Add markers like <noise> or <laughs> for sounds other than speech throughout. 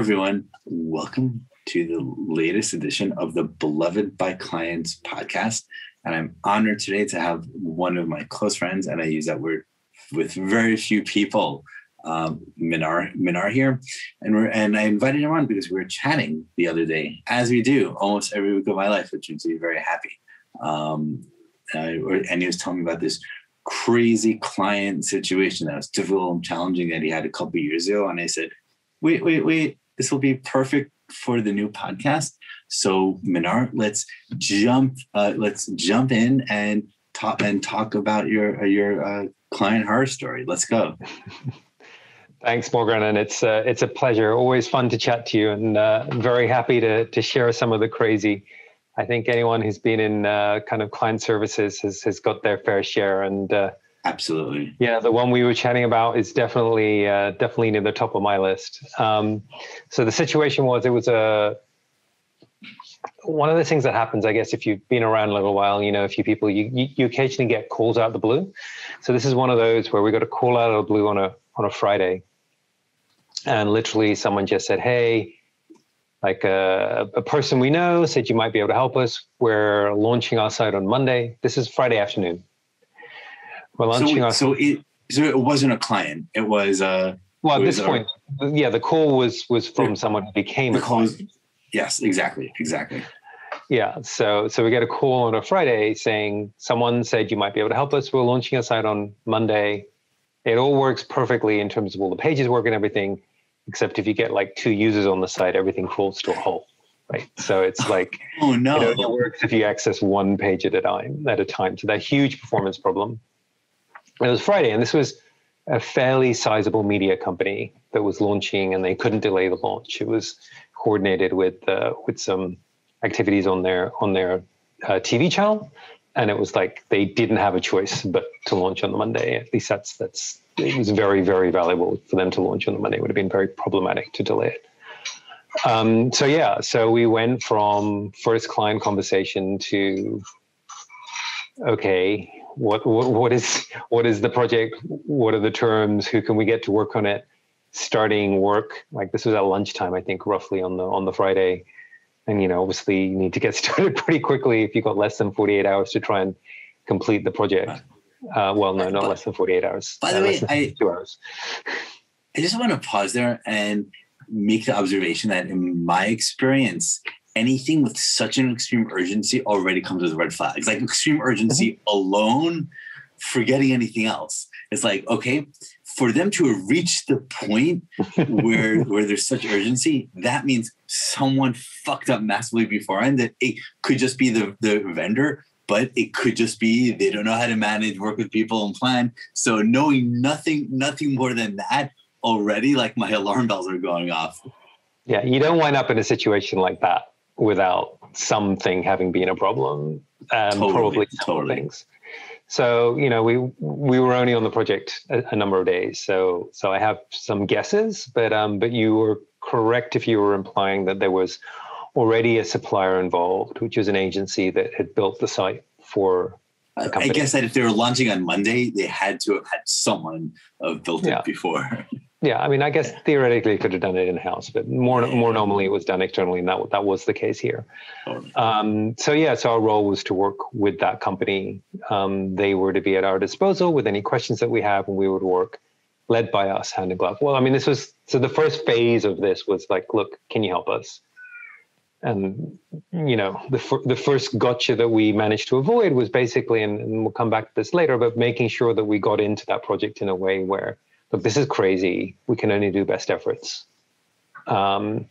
everyone. Welcome to the latest edition of the Beloved by Clients podcast. And I'm honored today to have one of my close friends, and I use that word with very few people, um, Minar, Minar here. And we're and I invited him on because we were chatting the other day, as we do almost every week of my life, which makes me very happy. Um, and he was telling me about this crazy client situation that was difficult and challenging that he had a couple years ago. And I said, wait, wait, wait, this will be perfect for the new podcast. So Minar, let's jump, uh, let's jump in and talk and talk about your uh, your uh, client horror story. Let's go. <laughs> Thanks, Morgan, and it's uh, it's a pleasure. Always fun to chat to you, and uh, very happy to to share some of the crazy. I think anyone who's been in uh, kind of client services has has got their fair share, and uh, Absolutely. Yeah, the one we were chatting about is definitely uh, definitely near the top of my list. Um, so the situation was it was a one of the things that happens, I guess, if you've been around a little while, you know, a few people, you, you, you occasionally get calls out of the blue. So this is one of those where we got a call out of the blue on a on a Friday, and literally someone just said, "Hey." Like a, a person we know said you might be able to help us. We're launching our site on Monday. This is Friday afternoon we're launching so, our. So it so it wasn't a client. It was uh. Well, at this point, yeah, the call was was from someone who became a client. Was, yes, exactly, exactly. Yeah, so so we get a call on a Friday saying someone said you might be able to help us. We're launching a site on Monday. It all works perfectly in terms of all the pages work and everything, except if you get like two users on the site, everything falls to a halt. Right. So it's like <laughs> oh no, it works if you access one page at a time at a time. So that huge performance problem it was Friday, and this was a fairly sizable media company that was launching, and they couldn't delay the launch. It was coordinated with uh, with some activities on their on their uh, TV channel, and it was like they didn't have a choice but to launch on the Monday. At least that's that's it was very very valuable for them to launch on the Monday. It would have been very problematic to delay it. Um, so yeah, so we went from first client conversation to okay, what, what what is what is the project? What are the terms? Who can we get to work on it? Starting work like this was at lunchtime, I think, roughly on the on the Friday, and you know, obviously, you need to get <laughs> started pretty quickly if you've got less than forty eight hours to try and complete the project. Uh, well, no, not but, less than forty eight hours. By the uh, way, I two hours. I just want to pause there and make the observation that in my experience, anything with such an extreme urgency already comes with red flags. Like extreme urgency mm-hmm. alone, forgetting anything else. It's like, okay, for them to reach the point <laughs> where where there's such urgency, that means someone fucked up massively beforehand. That it could just be the, the vendor, but it could just be they don't know how to manage, work with people and plan. So knowing nothing, nothing more than that already, like my alarm bells are going off. Yeah, you don't wind up in a situation like that without something having been a problem. Um, totally, probably totally. things. So you know, we we were only on the project a, a, number of days, so so I have some guesses, but um, but you were correct if you were implying that there was already a supplier involved, which was an agency that had built the site for. I guess that if they were launching on Monday, they had to have had someone have built yeah. it before. <laughs> Yeah, I mean, I guess theoretically you could have done it in house, but more more normally it was done externally, and that that was the case here. Um, so yeah, so our role was to work with that company. Um, they were to be at our disposal with any questions that we have, and we would work led by us hand in glove. Well, I mean, this was so the first phase of this was like, look, can you help us? And you know, the the first gotcha that we managed to avoid was basically, and, and we'll come back to this later, but making sure that we got into that project in a way where look, this is crazy. We can only do best efforts. Um,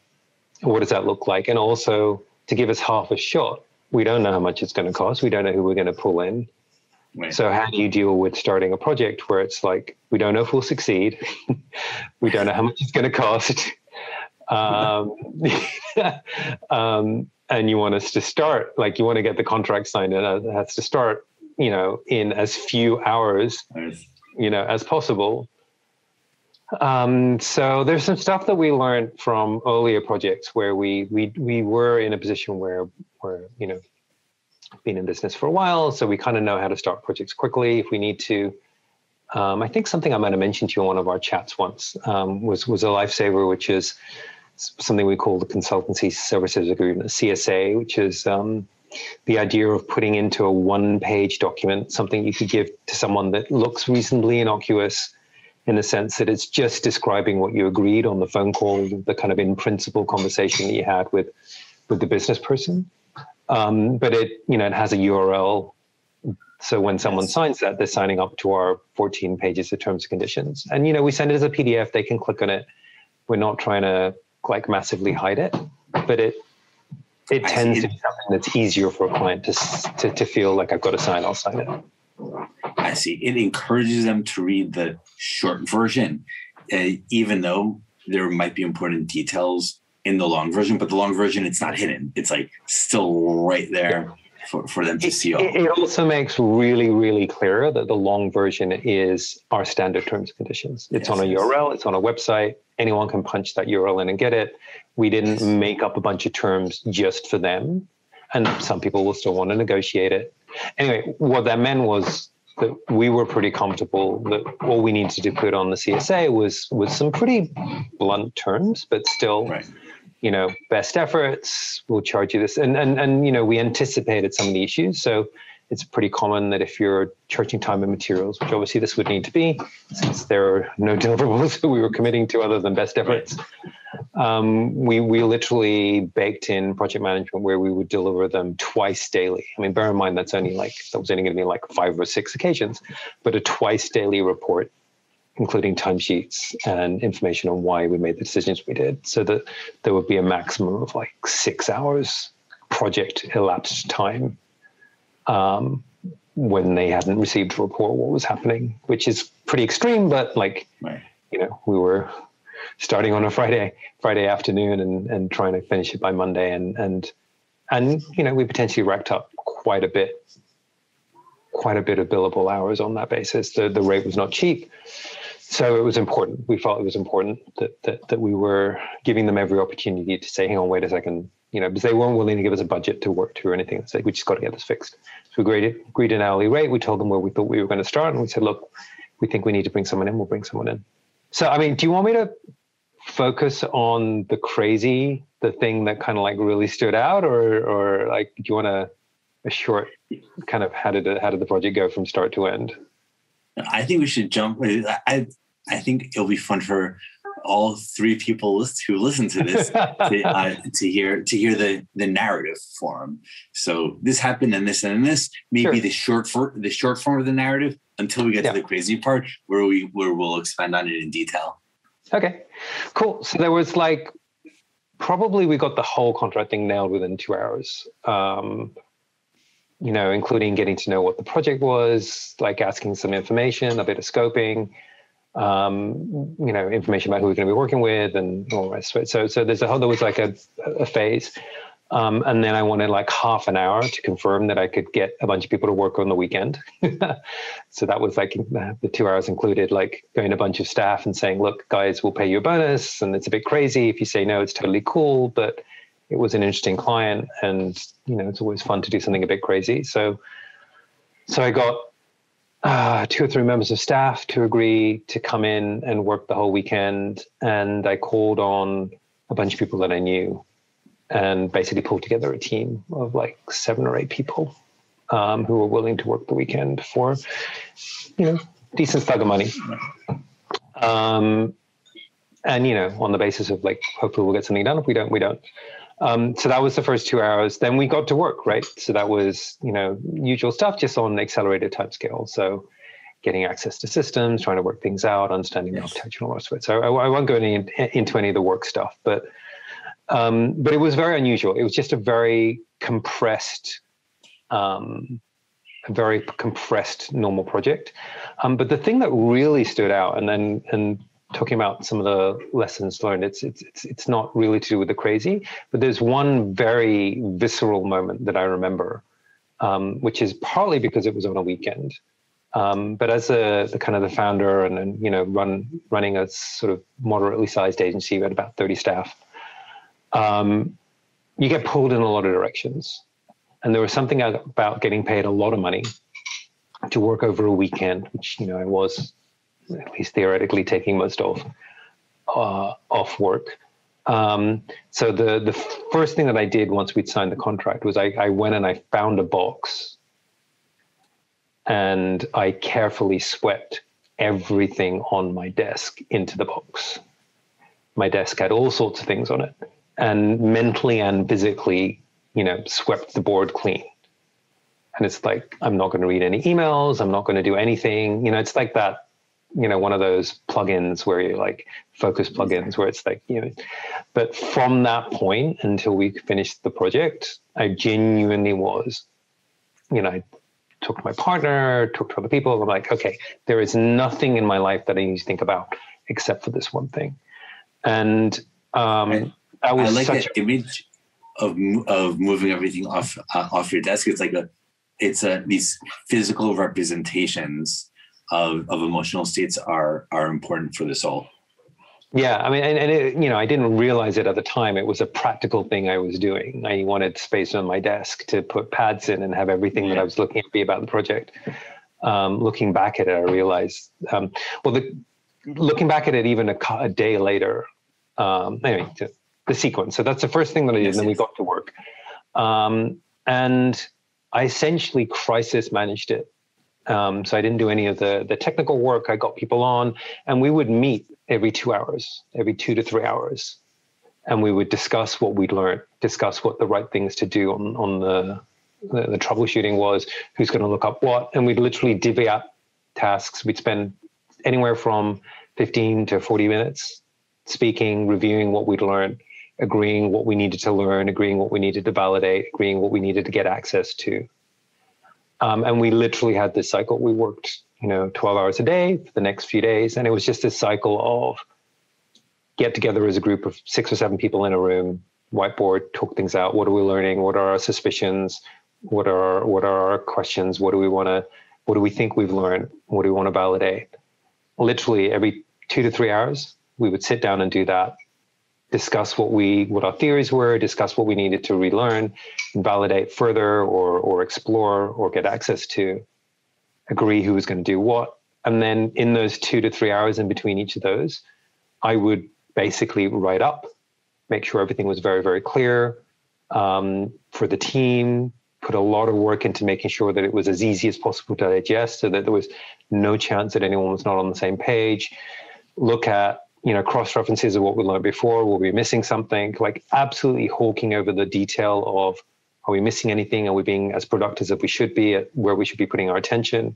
what does that look like? And also to give us half a shot, we don't know how much it's going to cost. We don't know who we're going to pull in. Right. So how do you deal with starting a project where it's like we don't know if we'll succeed, <laughs> we don't know how much it's going to cost, <laughs> um, <laughs> um, and you want us to start like you want to get the contract signed and it has to start, you know, in as few hours, you know, as possible. Um, so there's some stuff that we learned from earlier projects where we we we were in a position where where you know been in business for a while, so we kind of know how to start projects quickly if we need to. Um, I think something I might have mentioned to you in one of our chats once um, was was a lifesaver, which is something we call the consultancy services agreement, CSA, which is um, the idea of putting into a one-page document something you could give to someone that looks reasonably innocuous in the sense that it's just describing what you agreed on the phone call, the kind of in principle conversation that you had with with the business person. Um, but it, you know, it has a URL. So when someone signs that, they're signing up to our 14 pages of terms and conditions. And you know, we send it as a PDF. They can click on it. We're not trying to like massively hide it, but it it tends to be something that's easier for a client to, to to feel like I've got to sign. I'll sign it. I see. It encourages them to read the short version, uh, even though there might be important details in the long version, but the long version, it's not hidden. It's like still right there for, for them to see. All. It, it also makes really, really clear that the long version is our standard terms and conditions. It's yes, on a yes. URL, it's on a website. Anyone can punch that URL in and get it. We didn't yes. make up a bunch of terms just for them. And some people will still want to negotiate it. Anyway, what that meant was that we were pretty comfortable that all we needed to put on the CSA was was some pretty blunt terms, but still right you know, best efforts, we'll charge you this. And, and, and, you know, we anticipated some of the issues. So it's pretty common that if you're charging time and materials, which obviously this would need to be, since there are no <laughs> deliverables that we were committing to other than best efforts, um, we, we literally baked in project management where we would deliver them twice daily. I mean, bear in mind that's only like, that was only going to be like five or six occasions, but a twice daily report including timesheets and information on why we made the decisions we did, so that there would be a maximum of like six hours project elapsed time um, when they hadn't received a report what was happening, which is pretty extreme, but like, right. you know, we were starting on a Friday, Friday afternoon and, and trying to finish it by Monday. And, and, and, you know, we potentially racked up quite a bit, quite a bit of billable hours on that basis. The, the rate was not cheap so it was important. We felt it was important that, that that we were giving them every opportunity to say, "Hang on, wait a second, you know, because they weren't willing to give us a budget to work to or anything. Say, we just got to get this fixed. So we agreed, agreed an hourly rate. We told them where we thought we were going to start, and we said, "Look, we think we need to bring someone in. We'll bring someone in." So, I mean, do you want me to focus on the crazy, the thing that kind of like really stood out, or or like, do you want a a short kind of how did it, how did the project go from start to end? I think we should jump. I I think it'll be fun for all three people who listen to this <laughs> to, uh, to, hear to hear the the narrative form. So this happened and this and this. Maybe sure. the short for the short form of the narrative until we get yeah. to the crazy part where we where we'll expand on it in detail. Okay, cool. So there was like probably we got the whole contract thing nailed within two hours. Um, you know, including getting to know what the project was, like asking some information, a bit of scoping, um, you know, information about who we're going to be working with and all the rest of. So, so there's a whole, there was like a, a phase. Um, and then I wanted like half an hour to confirm that I could get a bunch of people to work on the weekend. <laughs> so that was like the two hours included like going a bunch of staff and saying, look, guys, we'll pay you a bonus. And it's a bit crazy. If you say no, it's totally cool. But it was an interesting client and, you know, it's always fun to do something a bit crazy. So, so I got uh, two or three members of staff to agree to come in and work the whole weekend. And I called on a bunch of people that I knew and basically pulled together a team of like seven or eight people um, who were willing to work the weekend for, you know, decent slug of money. Um, and, you know, on the basis of like, hopefully we'll get something done. If we don't, we don't. Um, so that was the first two hours. Then we got to work, right? So that was, you know, usual stuff, just on accelerated time scale. So getting access to systems, trying to work things out, understanding yes. the architecture and all of it. So I, I, won't go any, into any of the work stuff, but um, but it was very unusual. It was just a very compressed, um, a very compressed normal project. Um, but the thing that really stood out, and then and talking about some of the lessons learned. It's it's it's it's not really to do with the crazy, but there's one very visceral moment that I remember, um, which is partly because it was on a weekend. Um, but as a the kind of the founder and, and you know run running a sort of moderately sized agency, we had about 30 staff. Um, you get pulled in a lot of directions, and there was something about getting paid a lot of money to work over a weekend, which you know I was at least theoretically taking most of uh, off work Um, so the the first thing that I did once we'd signed the contract was I, I went and I found a box and I carefully swept everything on my desk into the box. My desk had all sorts of things on it, and mentally and physically, you know, swept the board clean. And it's like I'm not going to read any emails. I'm not going to do anything. You know, it's like that. You know, one of those plugins where you like focus plugins where it's like you know. But from that point until we finished the project, I genuinely was, you know, talk to my partner, talk to other people. I'm like, okay, there is nothing in my life that I need to think about except for this one thing. And um, I, I like that a, image of of moving everything off uh, off your desk. It's like a, it's a these physical representations of of emotional states are are important for the soul. Yeah, I mean, and, and it, you know, I didn't realize it at the time. It was a practical thing I was doing. I wanted space on my desk to put pads in and have everything yeah. that I was looking at be about the project. Um, looking back at it, I realized, um, well, the, looking back at it even a, a day later, um, anyway, the sequence. So that's the first thing that I did, yes, and then we got to work. Um, and I essentially crisis managed it. Um, so I didn't do any of the the technical work. I got people on, and we would meet every two hours, every two to three hours, and we would discuss what we'd learned, discuss what the right things to do on on the the, the troubleshooting was, who's going to look up what, and we'd literally divvy up tasks. We'd spend anywhere from 15 to 40 minutes speaking, reviewing what we'd learned, agreeing what we needed to learn, agreeing what we needed to validate, agreeing what we needed to get access to. Um, and we literally had this cycle. We worked, you know, 12 hours a day for the next few days. And it was just this cycle of get together as a group of six or seven people in a room, whiteboard, talk things out. What are we learning? What are our suspicions? What are what are our questions? What do we want to what do we think we've learned? What do we want to validate? Literally every two to three hours, we would sit down and do that discuss what we what our theories were, discuss what we needed to relearn, validate further or or explore or get access to, agree who was going to do what. And then in those two to three hours in between each of those, I would basically write up, make sure everything was very, very clear um, for the team, put a lot of work into making sure that it was as easy as possible to digest so that there was no chance that anyone was not on the same page. Look at you know, cross references of what we learned before. Will we be missing something? Like absolutely hawking over the detail of are we missing anything? Are we being as productive as we should be at where we should be putting our attention?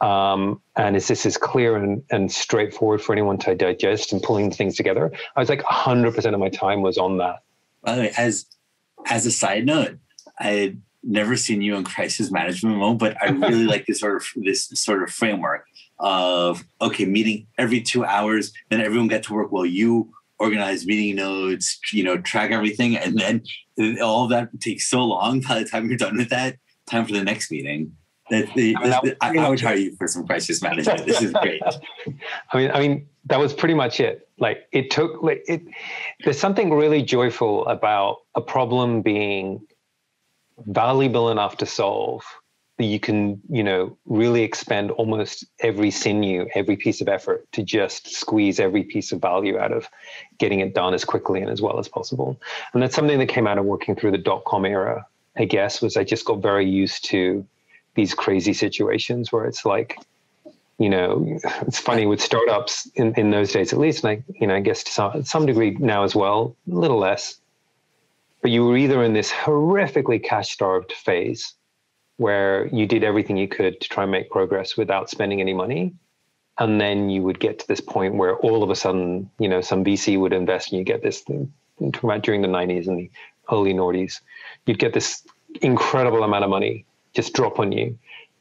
Um, and is this as clear and, and straightforward for anyone to digest and pulling things together? I was like 100% of my time was on that. By the way, as as a side note, I had never seen you in crisis management mode, but I really <laughs> like this sort of this sort of framework of okay, meeting every two hours, then everyone get to work while you organize meeting notes, you know, track everything, and then all that takes so long. By the time you're done with that, time for the next meeting. That the, I, mean, that I, I would hire you for some crisis management. This is great. <laughs> I mean, I mean, that was pretty much it. Like it took like it. There's something really joyful about a problem being valuable enough to solve you can, you know, really expend almost every sinew, every piece of effort to just squeeze every piece of value out of getting it done as quickly and as well as possible. And that's something that came out of working through the dot com era, I guess, was I just got very used to these crazy situations where it's like, you know, it's funny with startups in, in those days, at least, and I, you know, I guess to some, some degree now as well, a little less. But you were either in this horrifically cash starved phase where you did everything you could to try and make progress without spending any money. And then you would get to this point where all of a sudden, you know, some VC would invest and you get this thing, I'm talking about during the 90s and the early noughties, you'd get this incredible amount of money just drop on you.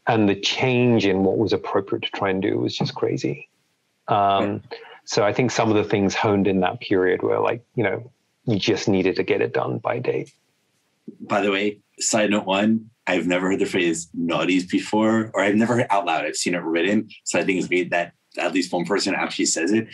And the change in what was appropriate to try and do was just crazy. Um, so I think some of the things honed in that period were like, you know, you just needed to get it done by date. By the way, side note one, I've never heard the phrase naughties before, or I've never heard out loud. I've seen it written. So I think it's great that at least one person actually says it.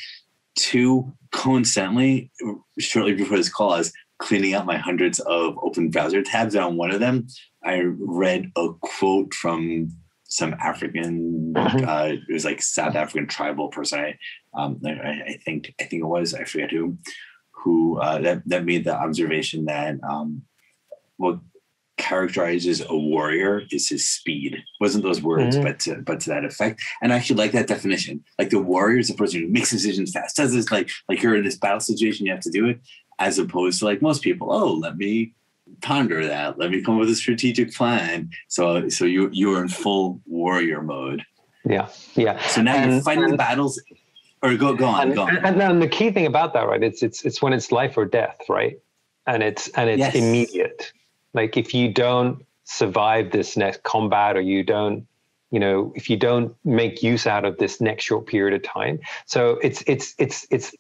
Two, coincidentally, shortly before this call, I was cleaning out my hundreds of open browser tabs. And on one of them, I read a quote from some African, mm-hmm. uh, it was like South African tribal person. I, um, I, I think, I think it was, I forget who, who uh, that that made the observation that um, what characterizes a warrior is his speed. wasn't those words, mm-hmm. but to, but to that effect. And I actually like that definition. Like the warrior is the person who makes decisions fast. Does this like like you're in this battle situation, you have to do it, as opposed to like most people. Oh, let me ponder that. Let me come up with a strategic plan. So so you you're in full warrior mode. Yeah, yeah. So now and, you're fighting and, the battles. Or go go on, and, go on. And then the key thing about that, right? It's it's it's when it's life or death, right? And it's and it's yes. immediate. Like if you don't survive this next combat, or you don't, you know, if you don't make use out of this next short period of time, so it's it's it's it's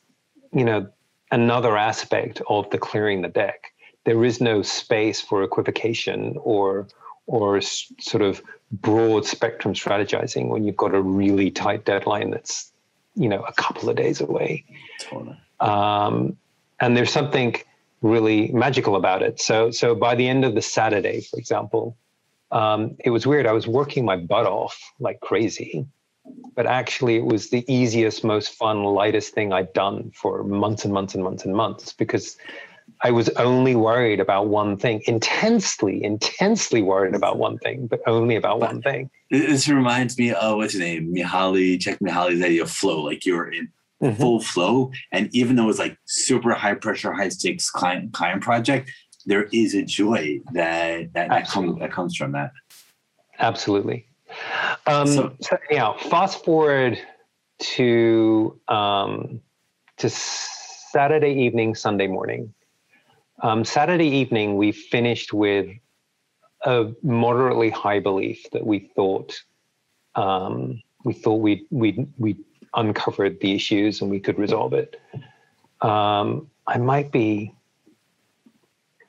you know another aspect of the clearing the deck. There is no space for equivocation or or sort of broad spectrum strategizing when you've got a really tight deadline that's you know a couple of days away. Totally. um, and there's something really magical about it so so by the end of the saturday for example um, it was weird i was working my butt off like crazy but actually it was the easiest most fun lightest thing i'd done for months and months and months and months because I was only worried about one thing, intensely, intensely worried about one thing, but only about one thing. This reminds me of what's his name, Mihaly, Csikszentmihalyi's idea of flow. Like you're in mm-hmm. full flow, and even though it's like super high pressure, high stakes client client project, there is a joy that that, that comes that comes from that. Absolutely. Um, so, so anyhow, fast forward to um, to Saturday evening, Sunday morning. Um, Saturday evening, we finished with a moderately high belief that we thought um, we thought we we we uncovered the issues and we could resolve it. Um, I might be.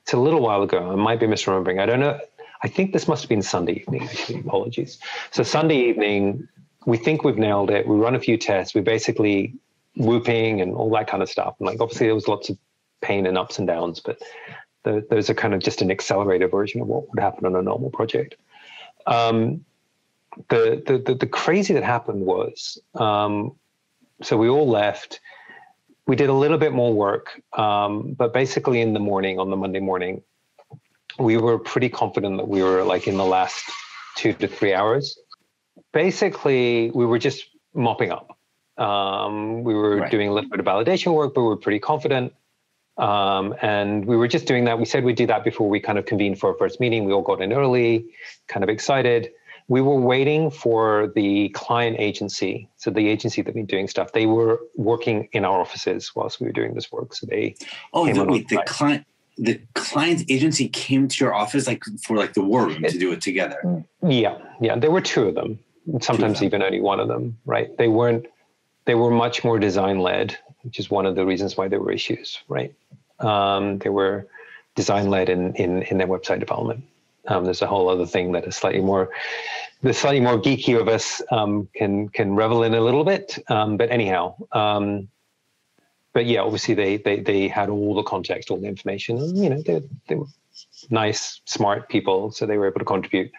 It's a little while ago. I might be misremembering. I don't know. I think this must have been Sunday evening. Actually, apologies. So Sunday evening, we think we've nailed it. We run a few tests. We basically whooping and all that kind of stuff. And like obviously there was lots of pain and ups and downs, but the, those are kind of just an accelerated version of what would happen on a normal project. Um, the, the, the the crazy that happened was um, so we all left. We did a little bit more work, um, but basically in the morning on the Monday morning, we were pretty confident that we were like in the last two to three hours. Basically, we were just mopping up. Um, we were right. doing a little bit of validation work, but we were pretty confident. Um, and we were just doing that. We said we'd do that before we kind of convened for our first meeting. We all got in early, kind of excited. We were waiting for the client agency. So the agency that been doing stuff, they were working in our offices whilst we were doing this work. So they oh the, wait, the client the client agency came to your office like for like the war room it, to do it together. Yeah, yeah. There were two of them. Sometimes of them. even only one of them. Right? They weren't. They were much more design led which is one of the reasons why there were issues, right? Um, they were design led in, in, in their website development. Um, there's a whole other thing that is slightly more, the slightly more geeky of us um, can can revel in a little bit. Um, but anyhow, um, but yeah, obviously they they they had all the context, all the information. You know, they they were nice, smart people, so they were able to contribute.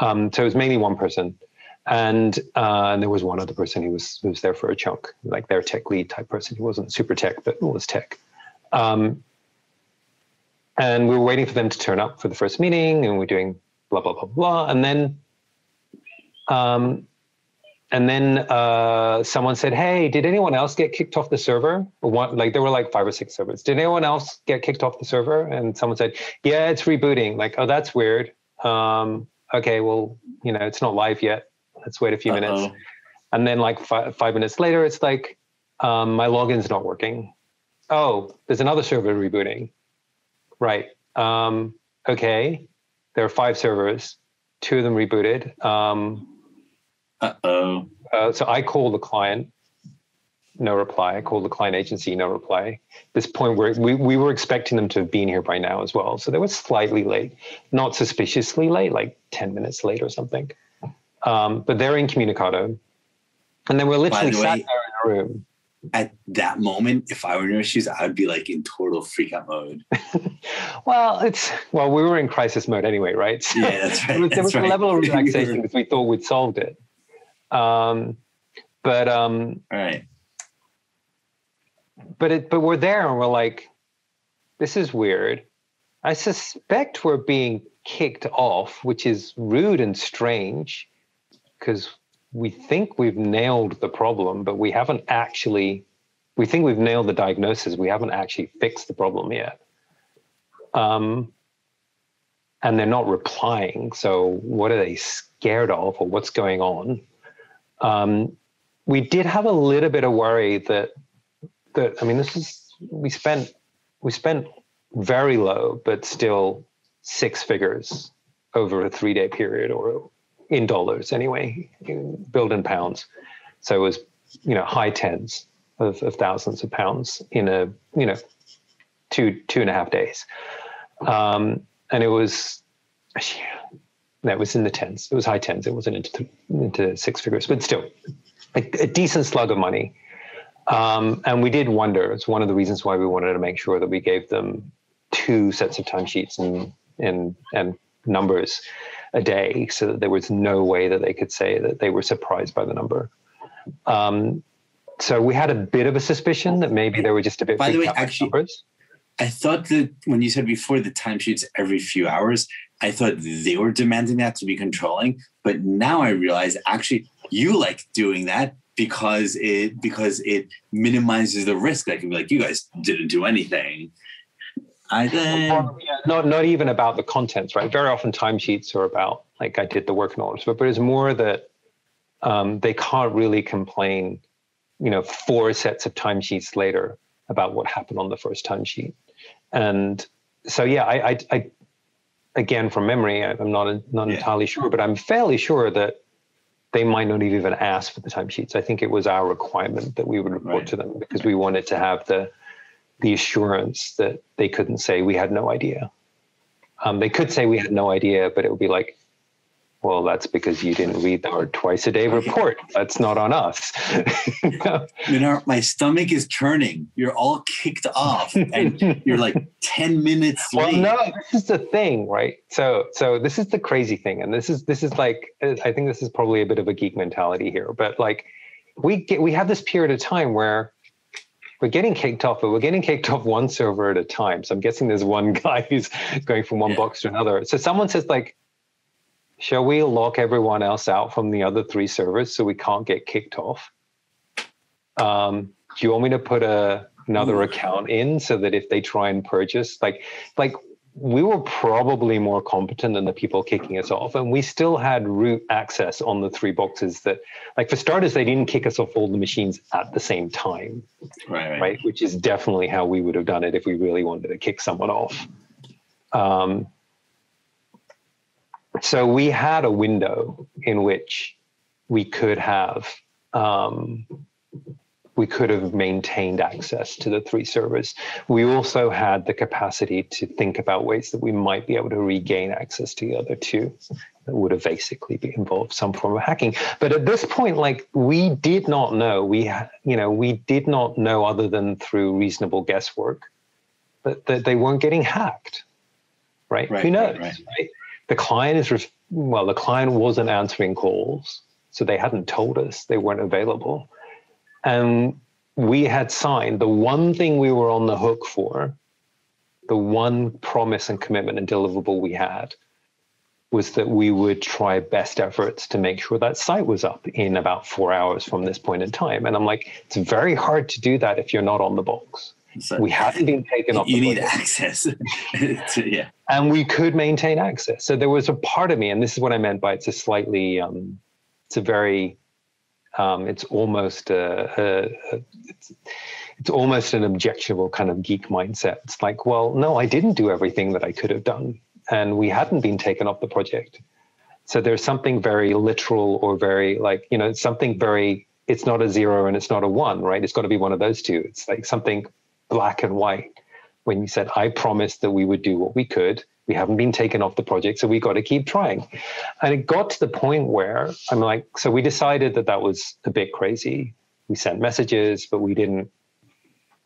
Um, so it was mainly one person and uh, and there was one other person who was who was there for a chunk, like their tech lead type person. He wasn't super tech, but was tech. Um, and we were waiting for them to turn up for the first meeting, and we're doing blah blah blah blah, and then, um, and then uh, someone said, "Hey, did anyone else get kicked off the server?" Or one, like there were like five or six servers. Did anyone else get kicked off the server? And someone said, "Yeah, it's rebooting." Like, oh, that's weird. Um, okay, well, you know, it's not live yet let's wait a few Uh-oh. minutes. And then like five, five minutes later, it's like, um, my login's not working. Oh, there's another server rebooting. Right. Um, okay. There are five servers. Two of them rebooted. Um, Uh-oh. Uh, so I call the client, no reply. I called the client agency, no reply. This point where we, we were expecting them to have been here by now as well. So they were slightly late, not suspiciously late, like 10 minutes late or something. Um, but they're incommunicado. And then we're literally the sat way, there in a room. At that moment, if I were in your shoes, I would be like in total freak out mode. <laughs> well, it's well, we were in crisis mode anyway, right? So yeah, that's <laughs> right. there was, there was right. a level of <laughs> relaxation because we thought we'd solved it. Um, but um, all right. but it but we're there and we're like, this is weird. I suspect we're being kicked off, which is rude and strange because we think we've nailed the problem, but we haven't actually, we think we've nailed the diagnosis. We haven't actually fixed the problem yet. Um, and they're not replying. So, what are they scared of, or what's going on? Um, we did have a little bit of worry that that I mean, this is we spent we spent very low, but still six figures over a three day period or in dollars anyway, billed in pounds. So it was, you know, high tens of, of thousands of pounds in a, you know, two, two and a half days. Um, and it was, that was in the tens. It was high tens. It wasn't into, into six figures, but still a, a decent slug of money. Um, and we did wonder, it's one of the reasons why we wanted to make sure that we gave them two sets of timesheets and and and numbers a day so that there was no way that they could say that they were surprised by the number. Um, so we had a bit of a suspicion that maybe they were just a bit. By the way, actually, numbers. I thought that when you said before the timesheets every few hours, I thought they were demanding that to be controlling. But now I realize actually you like doing that because it because it minimizes the risk. I can be like, you guys didn't do anything. I think not not even about the contents, right? Very often timesheets are about like I did the work in orders, but but it's more that um, they can't really complain, you know, four sets of timesheets later about what happened on the first timesheet, and so yeah, I, I, I again from memory, I'm not not yeah. entirely sure, but I'm fairly sure that they might not even ask for the timesheets. I think it was our requirement that we would report right. to them because we wanted to have the the assurance that they couldn't say we had no idea. Um, they could say we had no idea, but it would be like, well, that's because you didn't read our twice a day report. That's not on us. <laughs> you know, my stomach is turning. You're all kicked off, and you're like ten minutes late. Well, no, this is the thing, right? So, so this is the crazy thing, and this is this is like I think this is probably a bit of a geek mentality here, but like we get we have this period of time where we're getting kicked off, but we're getting kicked off one server at a time. So I'm guessing there's one guy <laughs> who's going from one box to another. So someone says like, shall we lock everyone else out from the other three servers so we can't get kicked off? Um, do you want me to put a another Ooh. account in so that if they try and purchase, like, like we were probably more competent than the people kicking us off. And we still had root access on the three boxes that, like, for starters, they didn't kick us off all the machines at the same time. Right. Right. right? Which is definitely how we would have done it if we really wanted to kick someone off. Um, so we had a window in which we could have um, we could have maintained access to the three servers. We also had the capacity to think about ways that we might be able to regain access to the other two. That would have basically be involved some form of hacking. But at this point, like we did not know, we you know we did not know other than through reasonable guesswork that, that they weren't getting hacked. Right? right Who knows? Right, right. right? The client is well, the client wasn't answering calls, so they hadn't told us they weren't available and we had signed the one thing we were on the hook for, the one promise and commitment and deliverable we had was that we would try best efforts to make sure that site was up in about four hours from this point in time. And I'm like, it's very hard to do that if you're not on the box. So we haven't been taken off. You need access. <laughs> to, yeah. And we could maintain access. So there was a part of me, and this is what I meant by it's a slightly, um, it's a very um, it's almost a, a, a it's, it's almost an objectionable kind of geek mindset. It's like, well, no, I didn't do everything that I could have done, and we hadn't been taken off the project. So there's something very literal or very like you know something very. It's not a zero and it's not a one, right? It's got to be one of those two. It's like something black and white. When you said, "I promised that we would do what we could," we haven't been taken off the project so we got to keep trying. And it got to the point where i'm like so we decided that that was a bit crazy. We sent messages but we didn't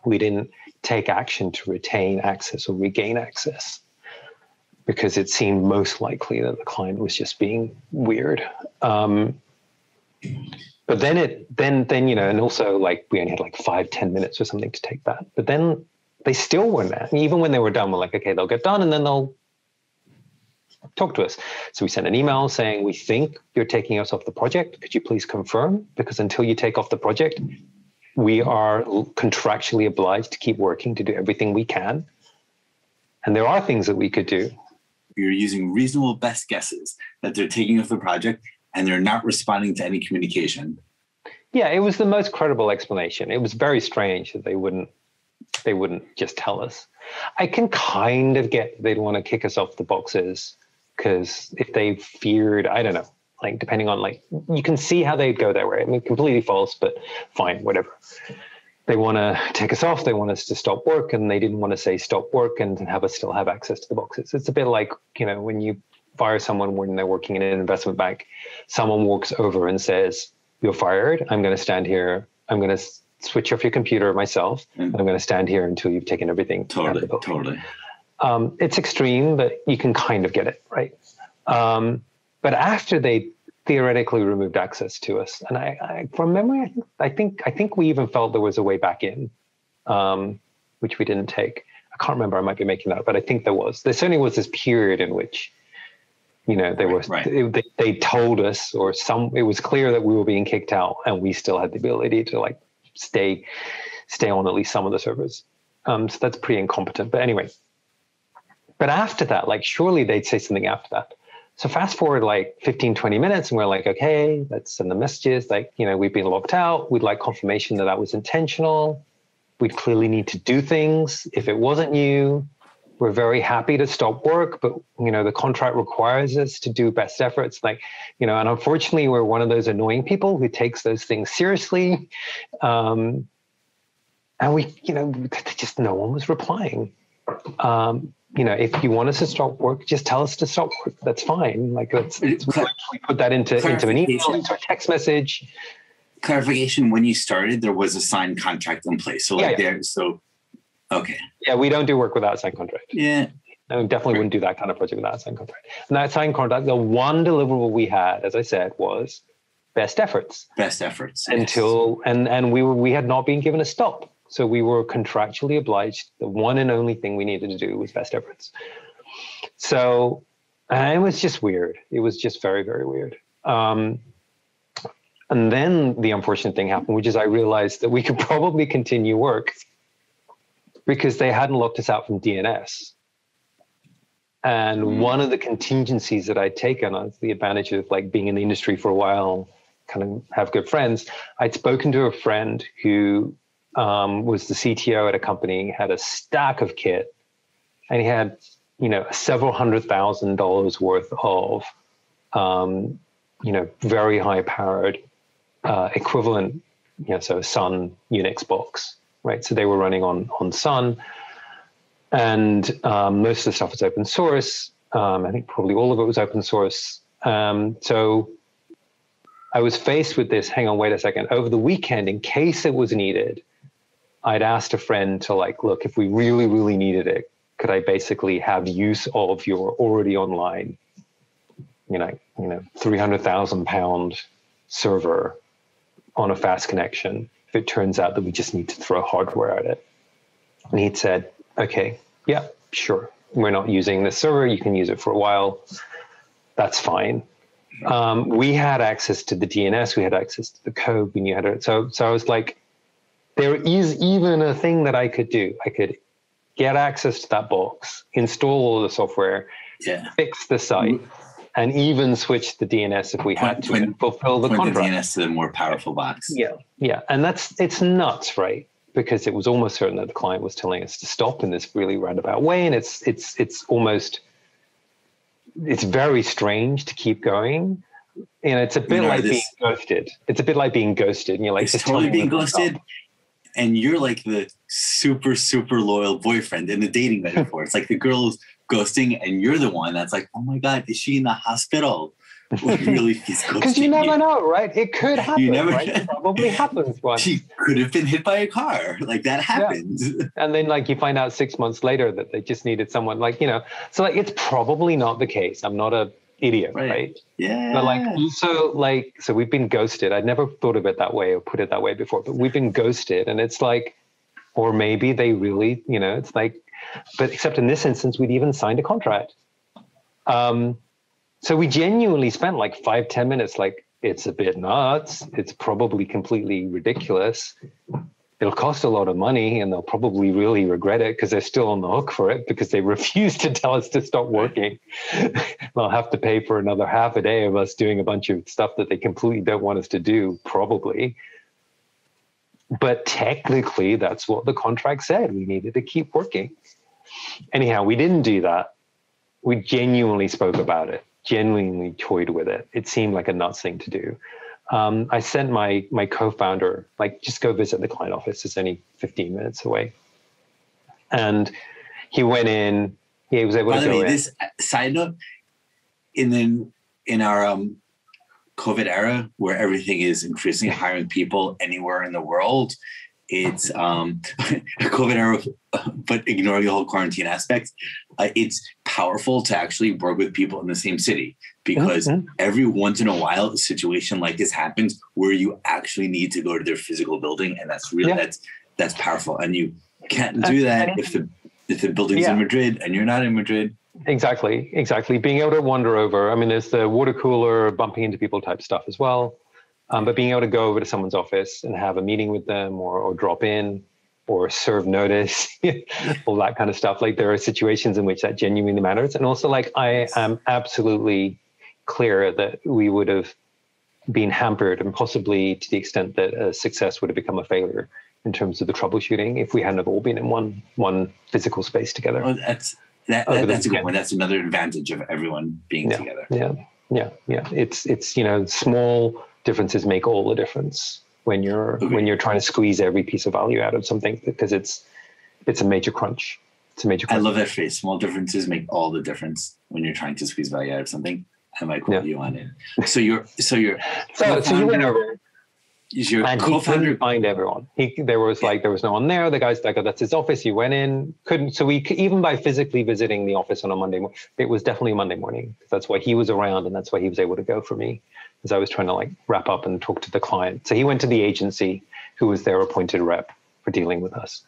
we didn't take action to retain access or regain access because it seemed most likely that the client was just being weird. Um, but then it then then you know and also like we only had like five ten minutes or something to take that. But then they still weren't there. Even when they were done we're like okay they'll get done and then they'll talk to us so we sent an email saying we think you're taking us off the project could you please confirm because until you take off the project we are contractually obliged to keep working to do everything we can and there are things that we could do you're using reasonable best guesses that they're taking off the project and they're not responding to any communication. Yeah, it was the most credible explanation. It was very strange that they wouldn't they wouldn't just tell us. I can kind of get they'd want to kick us off the boxes because if they feared, I don't know, like depending on like you can see how they'd go that way. I mean, completely false, but fine, whatever. They want to take us off. They want us to stop work, and they didn't want to say stop work and have us still have access to the boxes. It's a bit like you know when you fire someone when they're working in an investment bank, someone walks over and says, You're fired. I'm going to stand here. I'm going to switch off your computer myself. Mm. I'm going to stand here until you've taken everything. Totally. Totally. Um, it's extreme, but you can kind of get it, right? Um, but after they theoretically removed access to us, and I, I from memory, I think, I think, I think we even felt there was a way back in, um, which we didn't take. I can't remember. I might be making that, up, but I think there was. There certainly was this period in which you know they were right. they, they told us or some it was clear that we were being kicked out and we still had the ability to like stay stay on at least some of the servers um, so that's pretty incompetent but anyway but after that like surely they'd say something after that so fast forward like 15 20 minutes and we're like okay let's send the messages like you know we've been locked out we'd like confirmation that that was intentional we'd clearly need to do things if it wasn't you we're very happy to stop work, but you know the contract requires us to do best efforts. Like, you know, and unfortunately, we're one of those annoying people who takes those things seriously. Um, and we, you know, just no one was replying. Um, you know, if you want us to stop work, just tell us to stop work. That's fine. Like, let's, we put that into into an email, into a text message. Clarification: When you started, there was a signed contract in place. So, like, yeah, yeah. there, so Okay. Yeah, we don't do work without signed contract. Yeah. No, definitely right. wouldn't do that kind of project without a signed contract. And that signed contract, the one deliverable we had, as I said, was best efforts. Best efforts. Until yes. and and we were we had not been given a stop. So we were contractually obliged. The one and only thing we needed to do was best efforts. So it was just weird. It was just very, very weird. Um, and then the unfortunate thing happened, which is I realized that we could probably continue work because they hadn't locked us out from DNS. And mm. one of the contingencies that I'd taken on the advantage of like being in the industry for a while, kind of have good friends. I'd spoken to a friend who um, was the CTO at a company, had a stack of kit, and he had, you know, several hundred thousand dollars worth of, um, you know, very high powered uh, equivalent, you know, so Sun Unix box right? So they were running on on Sun, and um, most of the stuff was open source. Um, I think probably all of it was open source. Um, so I was faced with this. Hang on, wait a second. Over the weekend, in case it was needed, I'd asked a friend to like, look, if we really, really needed it, could I basically have use of your already online, you know, you know, three hundred thousand pound server on a fast connection if it turns out that we just need to throw hardware at it. And he'd said, okay, yeah, sure. We're not using this server. You can use it for a while. That's fine. Um, we had access to the DNS. We had access to the code. We knew how to. So, so I was like, there is even a thing that I could do. I could get access to that box, install all the software, yeah. fix the site, and even switch the DNS if we had to point, fulfill the contract. The DNS to the more powerful box. Yeah, yeah, and that's it's nuts, right? Because it was almost certain that the client was telling us to stop in this really roundabout way, and it's it's it's almost it's very strange to keep going. You know, it's a bit you know, like this, being ghosted. It's a bit like being ghosted, and you're like, it's totally being ghosted. And you're like the super, super loyal boyfriend in the dating metaphor. it's like the girl's ghosting and you're the one that's like, oh my God, is she in the hospital? really Because <laughs> you never you. know, right? It could happen. You never right? <laughs> It probably happens once. She could have been hit by a car. Like that happens. Yeah. <laughs> And then like you find out six months later that they just needed someone like, you know, so like it's probably not the case. I'm not a idiot, right? right? Yeah. But like also like so we've been ghosted. I'd never thought of it that way or put it that way before, but we've been ghosted and it's like or maybe they really, you know, it's like but except in this instance we'd even signed a contract. Um so we genuinely spent like five ten minutes like it's a bit nuts. It's probably completely ridiculous it'll cost a lot of money and they'll probably really regret it because they're still on the hook for it because they <laughs> refuse to tell us to stop working. <laughs> they'll have to pay for another half a day of us doing a bunch of stuff that they completely don't want us to do, probably. But technically, that's what the contract said. We needed to keep working. Anyhow, we didn't do that. We genuinely spoke about it, genuinely toyed with it. It seemed like a nuts thing to do um, I sent my my co-founder like just go visit the client office. It's only 15 minutes away, and he went in. He was able By to go way, in. This uh, side note, in the in our um, COVID era, where everything is increasingly hiring people anywhere in the world, it's um, <laughs> COVID era, but ignoring the whole quarantine aspect. Uh, it's powerful to actually work with people in the same city because mm-hmm. every once in a while a situation like this happens where you actually need to go to their physical building and that's really yeah. that's that's powerful and you can't do that if the if the building's yeah. in Madrid and you're not in Madrid exactly exactly being able to wander over I mean there's the water cooler bumping into people type stuff as well um, but being able to go over to someone's office and have a meeting with them or, or drop in or serve notice, <laughs> all that kind of stuff. Like there are situations in which that genuinely matters. And also like I am absolutely clear that we would have been hampered and possibly to the extent that a success would have become a failure in terms of the troubleshooting if we hadn't have all been in one one physical space together. Well, that's that, that that's a good point. That's another advantage of everyone being yeah, together. Yeah, yeah, yeah. It's it's you know small differences make all the difference when you're okay. when you're trying to squeeze every piece of value out of something because it's it's a major crunch. It's a major. Crunch. I love that phrase. Small differences make all the difference when you're trying to squeeze value out of something. I might quote yeah. you on it. So you're so you're <laughs> so, so you went over. Is your and co-founder he couldn't find everyone? He there was like there was no one there. The guy's like, oh, that's his office. He went in, couldn't. So we even by physically visiting the office on a Monday, morning. it was definitely Monday morning. That's why he was around, and that's why he was able to go for me, as I was trying to like wrap up and talk to the client. So he went to the agency, who was their appointed rep for dealing with us.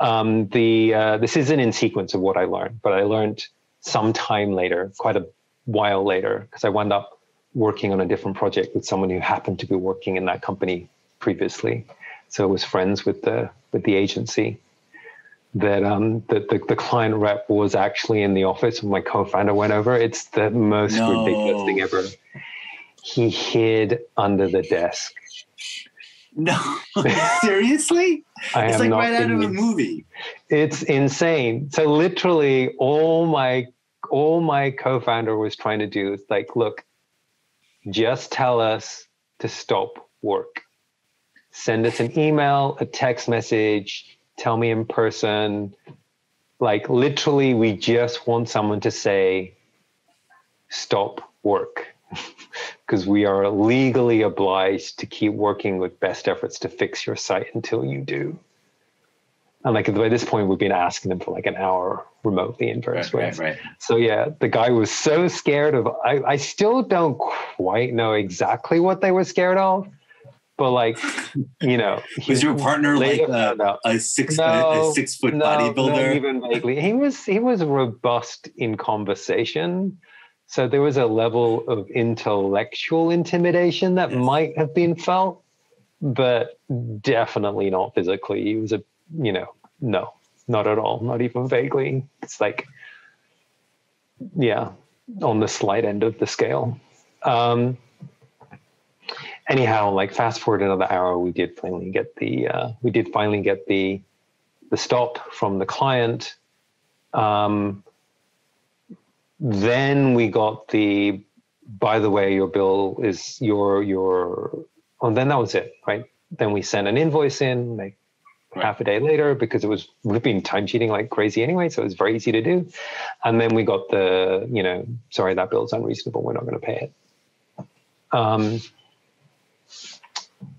Um, the uh, this isn't in sequence of what I learned, but I learned some time later, quite a while later because I wound up working on a different project with someone who happened to be working in that company previously. So I was friends with the with the agency. That um that the, the client rep was actually in the office when my co-founder went over. It's the most no. ridiculous thing ever. He hid under the desk. No, <laughs> seriously? I it's like right out of a movie. It's insane. So literally all my all my co-founder was trying to do is like, look, just tell us to stop work. Send us an email, a text message, tell me in person. Like literally, we just want someone to say, stop work. <laughs> Because we are legally obliged to keep working with best efforts to fix your site until you do. And like by this point, we've been asking them for like an hour remotely in various right, ways. Right, right. So yeah, the guy was so scared of. I, I still don't quite know exactly what they were scared of, but like, you know, was your partner like a, a six no, a, a, six foot no, bodybuilder? No, even vaguely. He was he was robust in conversation. So there was a level of intellectual intimidation that yes. might have been felt, but definitely not physically. He was a you know, no, not at all, not even vaguely. It's like, yeah, on the slight end of the scale. Um, anyhow, like fast forward another hour, we did finally get the uh, we did finally get the the stop from the client. Um, then we got the by the way, your bill is your your. Oh, then that was it, right? Then we sent an invoice in, like right. half a day later because it was we've been time cheating like crazy anyway, so it was very easy to do. And then we got the, you know, sorry, that bill's unreasonable. We're not going to pay it. Um,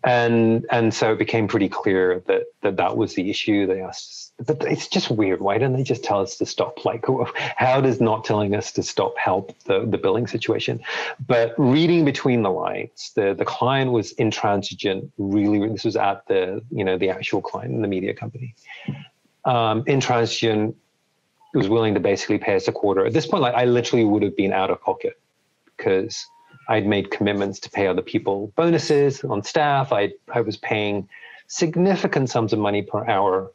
and and so it became pretty clear that that that was the issue. They asked us, but it's just weird. Why don't they just tell us to stop? Like, how does not telling us to stop help the, the billing situation? But reading between the lines, the, the client was intransigent. Really, this was at the you know the actual client in the media company. Um, intransigent was willing to basically pay us a quarter. At this point, like I literally would have been out of pocket because I'd made commitments to pay other people bonuses on staff. I I was paying significant sums of money per hour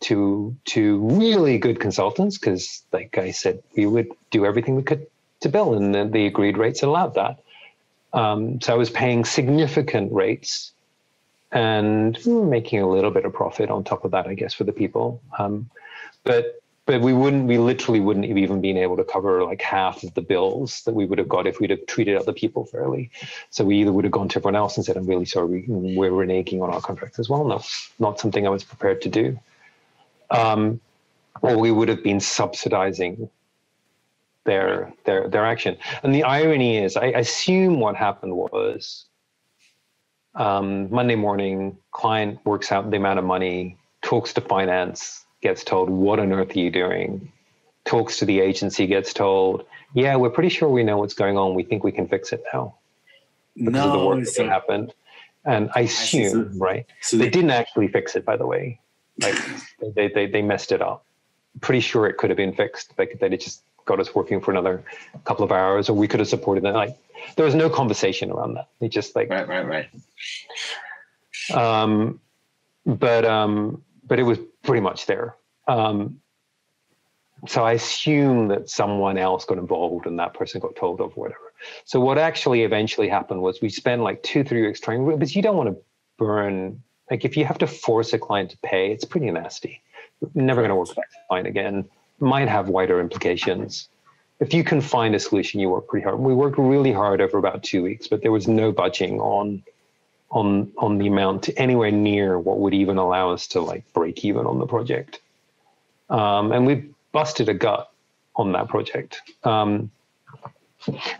to to really good consultants because, like I said, we would do everything we could to bill, and the, the agreed rates allowed that. Um, so I was paying significant rates and making a little bit of profit on top of that, I guess, for the people. Um, but but we wouldn't we literally wouldn't have even been able to cover like half of the bills that we would have got if we'd have treated other people fairly. So we either would have gone to everyone else and said i'm really sorry we're reneging on our contracts as well. No not something i was prepared to do. Um, or we would have been subsidizing their their their action. And the irony is i assume what happened was um, monday morning client works out the amount of money talks to finance gets told, What on earth are you doing? Talks to the agency, gets told, Yeah, we're pretty sure we know what's going on. We think we can fix it now. Because no, of the work so, that happened. And I assume, I so, right? So they, they, didn't actually fix it, by the way. Like they, they, they messed it up. Pretty sure it could have been fixed. Like they just got us working for another couple of hours, or we could have supported them. Like there was no conversation around that. They just like right, right, right. Um, but um, but it was pretty much there. Um, so I assume that someone else got involved and that person got told off, whatever. So what actually eventually happened was we spent like two, three weeks trying, because you don't want to burn. Like if you have to force a client to pay, it's pretty nasty. Never going to work fine again. Might have wider implications. If you can find a solution, you work pretty hard. We worked really hard over about two weeks, but there was no budging on on on the amount to anywhere near what would even allow us to like break even on the project. Um, and we busted a gut on that project. Um,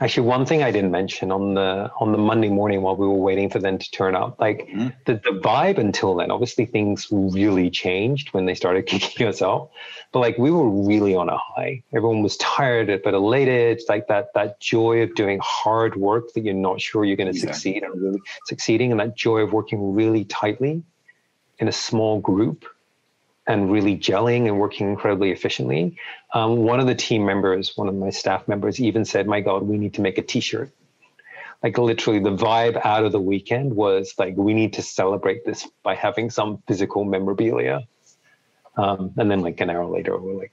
actually, one thing I didn't mention on the on the Monday morning while we were waiting for them to turn up, like mm-hmm. the, the vibe until then, obviously things really changed when they started <laughs> kicking us out. But like we were really on a high. Everyone was tired but elated. Like that that joy of doing hard work that you're not sure you're going to exactly. succeed and really succeeding, and that joy of working really tightly in a small group and really gelling and working incredibly efficiently. Um, one of the team members, one of my staff members, even said, "My God, we need to make a T-shirt." Like literally, the vibe out of the weekend was like, "We need to celebrate this by having some physical memorabilia." Um, and then, like an hour later, we're like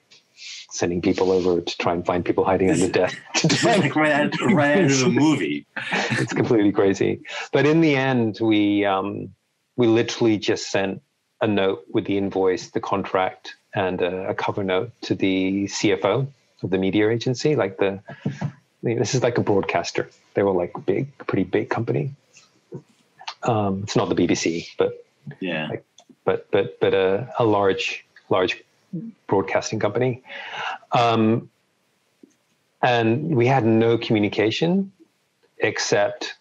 sending people over to try and find people hiding under desk. <laughs> like right out, right out of the movie. it's completely crazy. But in the end, we um, we literally just sent a note with the invoice, the contract, and a, a cover note to the CFO of the media agency. Like the, this is like a broadcaster. They were like big, pretty big company. Um, it's not the BBC, but yeah, like, but but but a, a large large broadcasting company. Um, and we had no communication except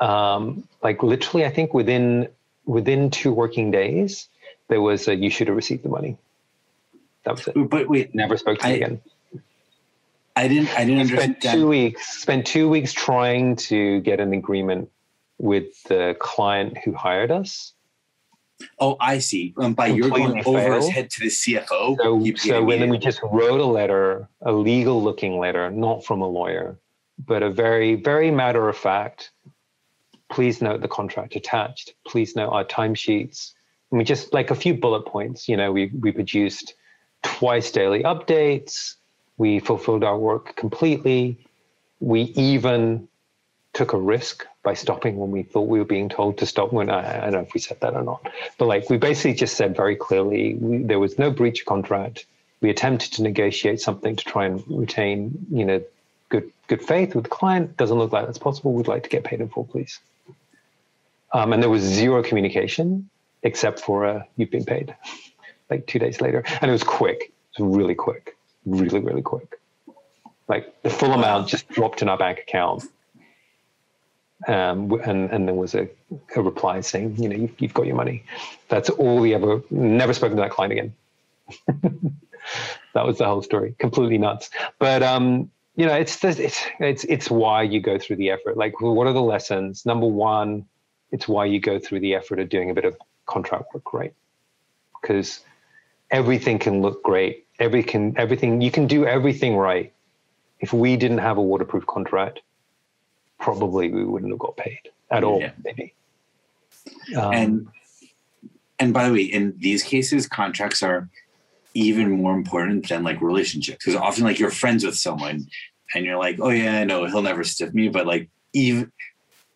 um, like literally, I think within within two working days, there was a you should have received the money. That was it. But wait, never spoke to I, me again. I didn't. I didn't spent understand. Two weeks. Spent two weeks trying to get an agreement with the client who hired us. Oh, I see. Um, by your going failed. over his head to the CFO. So, so when we just wrote a letter, a legal-looking letter, not from a lawyer, but a very, very matter of fact. Please note the contract attached. Please note our timesheets we just like a few bullet points. You know, we we produced twice daily updates. We fulfilled our work completely. We even took a risk by stopping when we thought we were being told to stop. When I, I don't know if we said that or not, but like we basically just said very clearly, we, there was no breach of contract. We attempted to negotiate something to try and retain, you know, good good faith with the client. Doesn't look like that's possible. We'd like to get paid in full, please. Um, and there was zero communication except for uh, you've been paid like two days later. And it was quick. It was really quick, really, really quick. Like the full amount just dropped in our bank account. Um, and, and there was a, a reply saying, you know, you've, you've got your money. That's all we ever, never spoken to that client again. <laughs> that was the whole story. Completely nuts. But um, you know, it's it's it's it's why you go through the effort. Like, what are the lessons? Number one, it's why you go through the effort of doing a bit of contract work, right? Because everything can look great. Every can everything you can do everything right. If we didn't have a waterproof contract, probably we wouldn't have got paid at all. Yeah. Maybe. Um, and and by the way, in these cases, contracts are even more important than like relationships because often like you're friends with someone and you're like, oh yeah, no he'll never stiff me, but like even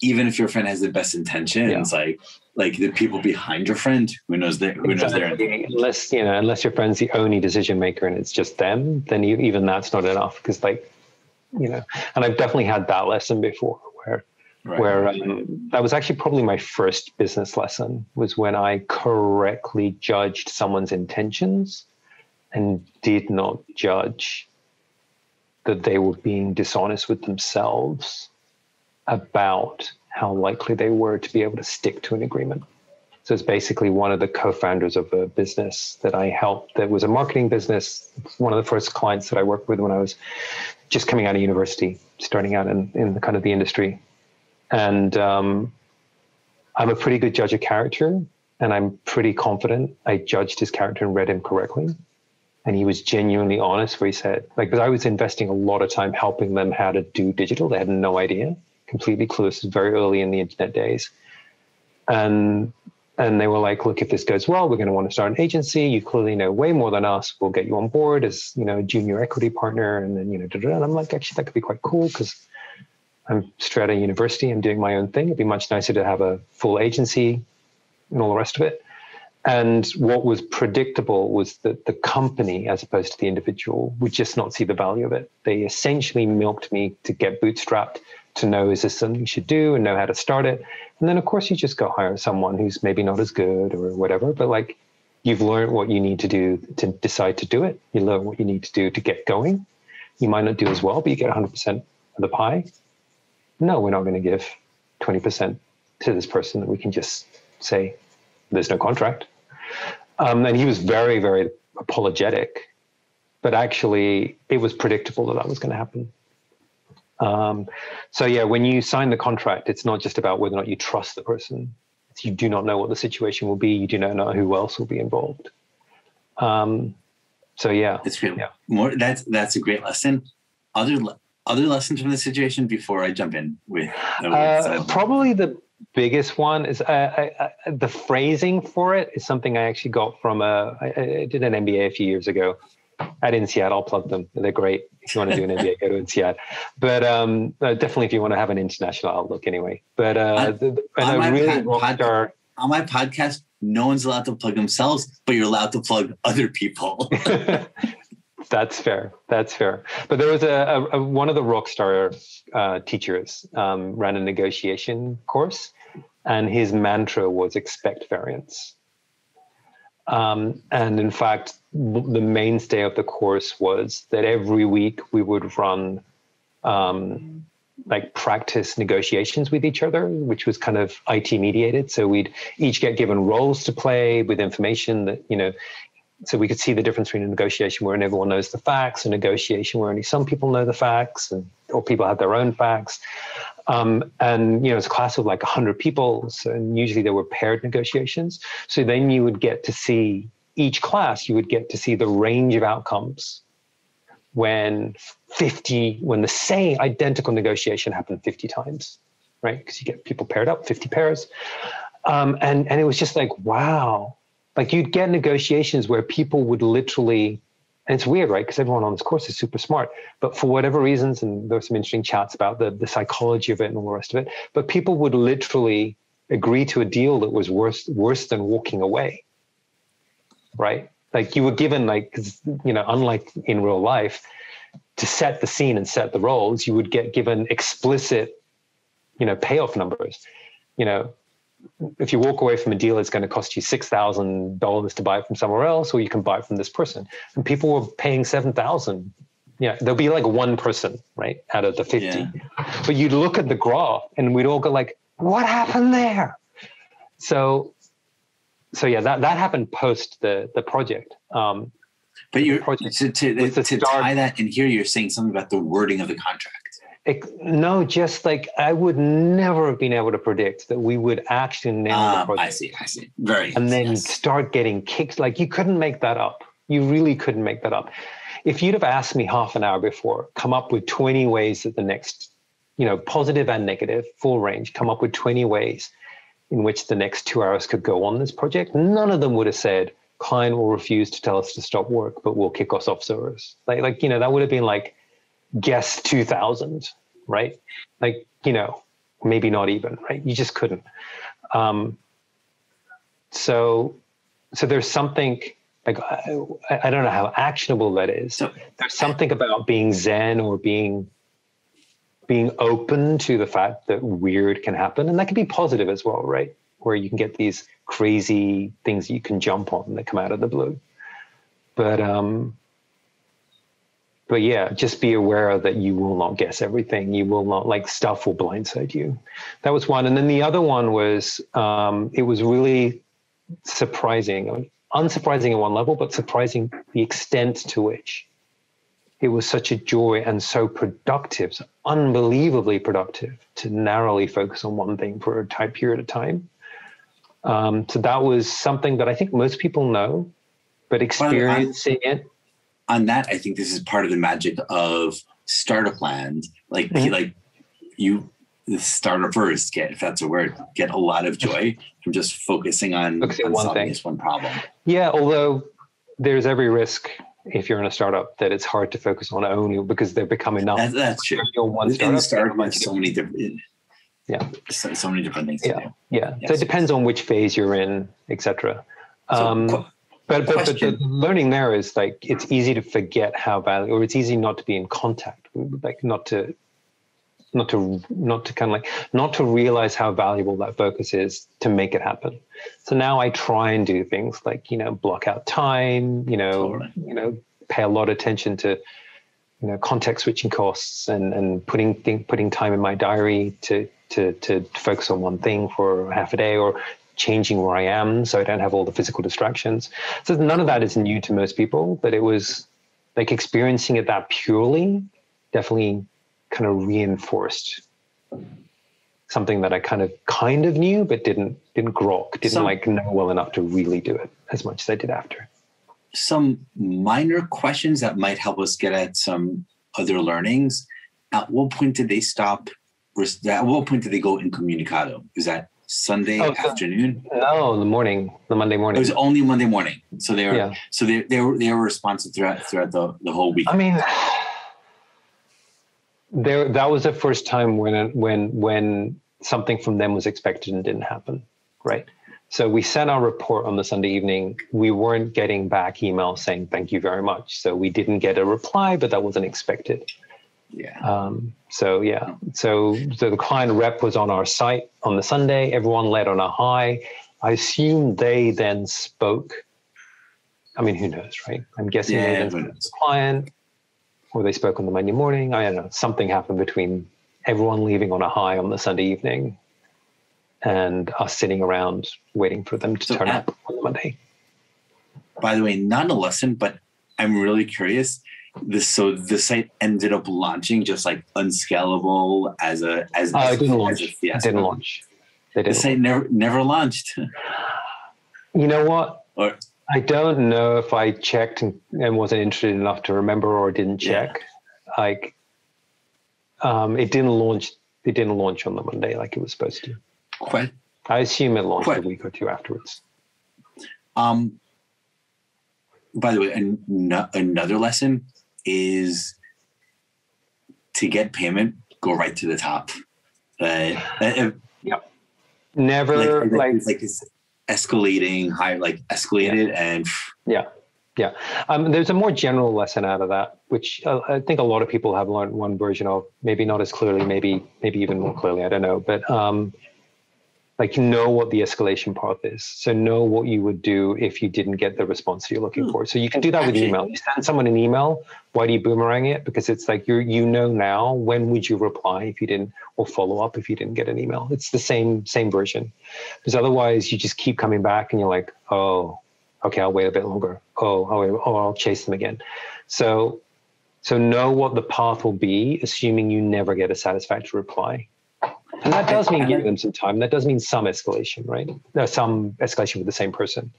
even if your friend has the best intentions, yeah. like like the people behind your friend who knows their who knows their unless you know unless your friend's the only decision maker and it's just them, then you, even that's not enough because like you know, and I've definitely had that lesson before where Right. Where um, that was actually probably my first business lesson was when I correctly judged someone's intentions and did not judge that they were being dishonest with themselves about how likely they were to be able to stick to an agreement. So it's basically one of the co-founders of a business that I helped that was a marketing business. One of the first clients that I worked with when I was just coming out of university, starting out in, in the kind of the industry and um, I'm a pretty good judge of character, and I'm pretty confident I judged his character and read him correctly. And he was genuinely honest, where he said, like, because I was investing a lot of time helping them how to do digital. They had no idea, completely clueless, very early in the internet days. And and they were like, look, if this goes well, we're going to want to start an agency. You clearly know way more than us. We'll get you on board as, you know, a junior equity partner. And then, you know, and I'm like, actually, that could be quite cool because I'm straight out of university. I'm doing my own thing. It'd be much nicer to have a full agency and all the rest of it. And what was predictable was that the company, as opposed to the individual, would just not see the value of it. They essentially milked me to get bootstrapped, to know is this something you should do and know how to start it. And then, of course, you just go hire someone who's maybe not as good or whatever, but like you've learned what you need to do to decide to do it. You learn what you need to do to get going. You might not do as well, but you get 100% of the pie no, we're not going to give 20% to this person that we can just say there's no contract. Um, and he was very, very apologetic, but actually it was predictable that that was going to happen. Um, so yeah, when you sign the contract, it's not just about whether or not you trust the person. It's you do not know what the situation will be. You do not know who else will be involved. Um, so yeah, it's great. Yeah. More that's that's a great lesson. Other other lessons from the situation before I jump in with? Uh, probably the biggest one is uh, I, I, the phrasing for it is something I actually got from a. I, I did an MBA a few years ago at INSEAD. I'll plug them. They're great. If you want to do an MBA, go to INSEAD. But um, definitely, if you want to have an international outlook, anyway. But uh, the, and a really pod, pod, on my podcast, no one's allowed to plug themselves, but you're allowed to plug other people. <laughs> <laughs> That's fair. That's fair. But there was a, a, a one of the Rockstar uh, teachers um, ran a negotiation course, and his mantra was expect variance. Um, and in fact, the mainstay of the course was that every week we would run um, like practice negotiations with each other, which was kind of IT mediated. So we'd each get given roles to play with information that, you know, so we could see the difference between a negotiation where everyone knows the facts, a negotiation where only some people know the facts, and or people have their own facts. Um, and you know, it's a class of like hundred people, so, and usually there were paired negotiations. So then you would get to see each class. You would get to see the range of outcomes when 50 when the same identical negotiation happened 50 times right because you get people paired up 50 pairs um, and and it was just like wow like you'd get negotiations where people would literally and it's weird right? Because everyone on this course is super smart but for whatever reasons and there were some interesting chats about the, the psychology of it and all the rest of it but people would literally agree to a deal that was worse worse than walking away right? Like you were given like you know unlike in real life to set the scene and set the roles you would get given explicit you know payoff numbers you know if you walk away from a deal, it's going to cost you six thousand dollars to buy it from somewhere else, or you can buy it from this person. And people were paying seven thousand. Yeah, there'll be like one person, right, out of the fifty. Yeah. But you'd look at the graph, and we'd all go like, "What happened there?" So, so yeah, that that happened post the the project. Um, But you're to to, to tie that in here. You're saying something about the wording of the contract. It, no, just like I would never have been able to predict that we would actually um, the project. I see, I see. Very. And then yes. start getting kicks. Like you couldn't make that up. You really couldn't make that up. If you'd have asked me half an hour before, come up with 20 ways that the next, you know, positive and negative, full range, come up with 20 ways in which the next two hours could go on this project, none of them would have said, client will refuse to tell us to stop work, but we'll kick us off servers. Like, like you know, that would have been like guess 2000, right? Like, you know, maybe not even, right? You just couldn't. Um, so, so there's something like I, I, don't know how actionable that is. So, there's something about being zen or being being open to the fact that weird can happen, and that can be positive as well, right? Where you can get these crazy things you can jump on that come out of the blue. But um, but yeah, just be aware that you will not guess everything. You will not like stuff will blindside you. That was one, and then the other one was um, it was really surprising, unsurprising at one level, but surprising the extent to which it was such a joy and so productive, so unbelievably productive to narrowly focus on one thing for a tight period of time. Um, so that was something that I think most people know, but experiencing on, it. On that, I think this is part of the magic of startup land. Like, mm-hmm. like you, the startups get, if that's a word, get a lot of joy from just focusing on, on one solving thing. this one problem. Yeah, although there's every risk if you're in a startup that it's hard to focus on only because they're becoming enough. That's, that's true. One startup, startup so many different. Yeah. So, so, many different things. Yeah. Yeah. Yes. So it depends on which phase you're in, etc. Um, so, but, but, but the learning there is like it's easy to forget how valuable, or it's easy not to be in contact, like not to not to not to kind of like not to realize how valuable that focus is to make it happen so now i try and do things like you know block out time you know totally. you know pay a lot of attention to you know context switching costs and and putting thing, putting time in my diary to to to focus on one thing for half a day or changing where i am so i don't have all the physical distractions so none of that is new to most people but it was like experiencing it that purely definitely kind of reinforced something that I kind of kind of knew but didn't didn't grok, didn't some, like know well enough to really do it as much as I did after. Some minor questions that might help us get at some other learnings. At what point did they stop? At what point did they go incommunicado? Is that Sunday oh, afternoon? No, the morning, the Monday morning. It was only Monday morning. So they were yeah. so they they were they were responsive throughout throughout the, the whole week. I mean there that was the first time when when when something from them was expected and didn't happen right so we sent our report on the sunday evening we weren't getting back emails saying thank you very much so we didn't get a reply but that wasn't expected yeah um, so yeah so so the client rep was on our site on the sunday everyone led on a high i assume they then spoke i mean who knows right i'm guessing yeah, they then the client or they spoke on the Monday morning. I don't know. Something happened between everyone leaving on a high on the Sunday evening and us sitting around waiting for them to so turn at, up on the Monday. By the way, not a lesson, but I'm really curious. This so the site ended up launching just like unscalable as a as, uh, it didn't launch. It didn't launch. They didn't the site never never launched. <laughs> You know what? Or I don't know if I checked and, and wasn't interested enough to remember or didn't check. Yeah. Like, um, it didn't launch. It didn't launch on the Monday like it was supposed to. Quite. I assume it launched Quite. a week or two afterwards. Um. By the way, an- another lesson is to get payment, go right to the top. Uh, uh, yep. Never like, like, like escalating high like escalated yeah. and yeah yeah um, there's a more general lesson out of that which uh, i think a lot of people have learned one version of maybe not as clearly maybe maybe even more clearly i don't know but um, like know what the escalation path is so know what you would do if you didn't get the response you're looking hmm. for so you can do that with email you send someone an email why do you boomerang it because it's like you you know now when would you reply if you didn't or follow up if you didn't get an email it's the same same version because otherwise you just keep coming back and you're like oh Okay, I'll wait a bit longer. Oh, I'll wait, oh, I'll chase them again. So, so know what the path will be, assuming you never get a satisfactory reply. And that does mean giving them some time. That does mean some escalation, right? No, some escalation with the same person.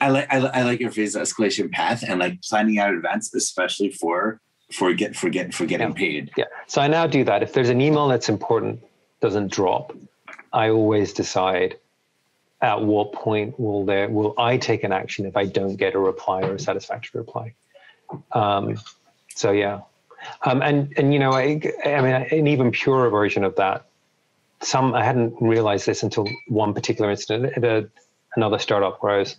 I like I, I like your phrase escalation path and like planning out advance, especially for for get for get for getting yeah. paid. Yeah. So I now do that. If there's an email that's important, doesn't drop, I always decide at what point will there will I take an action if I don't get a reply or a satisfactory reply. Um, so yeah, um, and and you know I, I mean an even purer version of that. Some I hadn't realized this until one particular incident at a, another startup where I was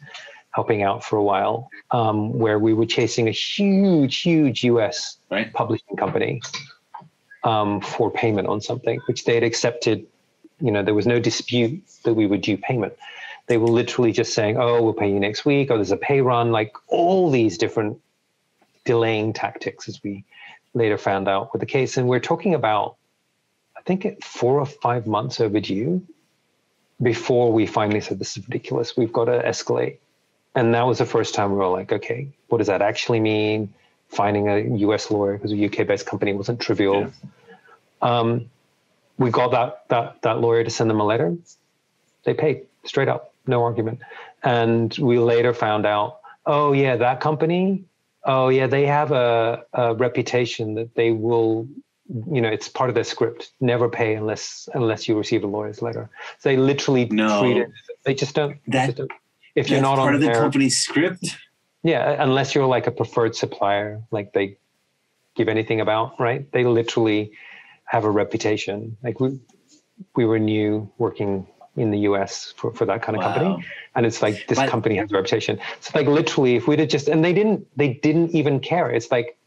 helping out for a while, um, where we were chasing a huge, huge US right. publishing company um, for payment on something, which they had accepted. You know, there was no dispute that we would due payment. They were literally just saying, "Oh, we'll pay you next week," or "There's a pay run." Like all these different delaying tactics, as we later found out with the case. And we're talking about, I think, four or five months overdue before we finally said, "This is ridiculous. We've got to escalate." and that was the first time we were like, okay, what does that actually mean? Finding a US lawyer because a UK based company wasn't trivial. Yeah. Um, we got that that that lawyer to send them a letter. They paid straight up, no argument. And we later found out, oh yeah, that company, oh yeah, they have a, a reputation that they will you know it's part of their script never pay unless unless you receive a lawyer's letter so they literally no, treat it they just don't, that, just don't if you're not part on of the their, company's script. Yeah, unless you're like a preferred supplier, like they give anything about, right? They literally have a reputation. Like we we were new working in the US for, for that kind of wow. company. And it's like this but, company has a reputation. So like literally if we'd have just and they didn't they didn't even care. It's like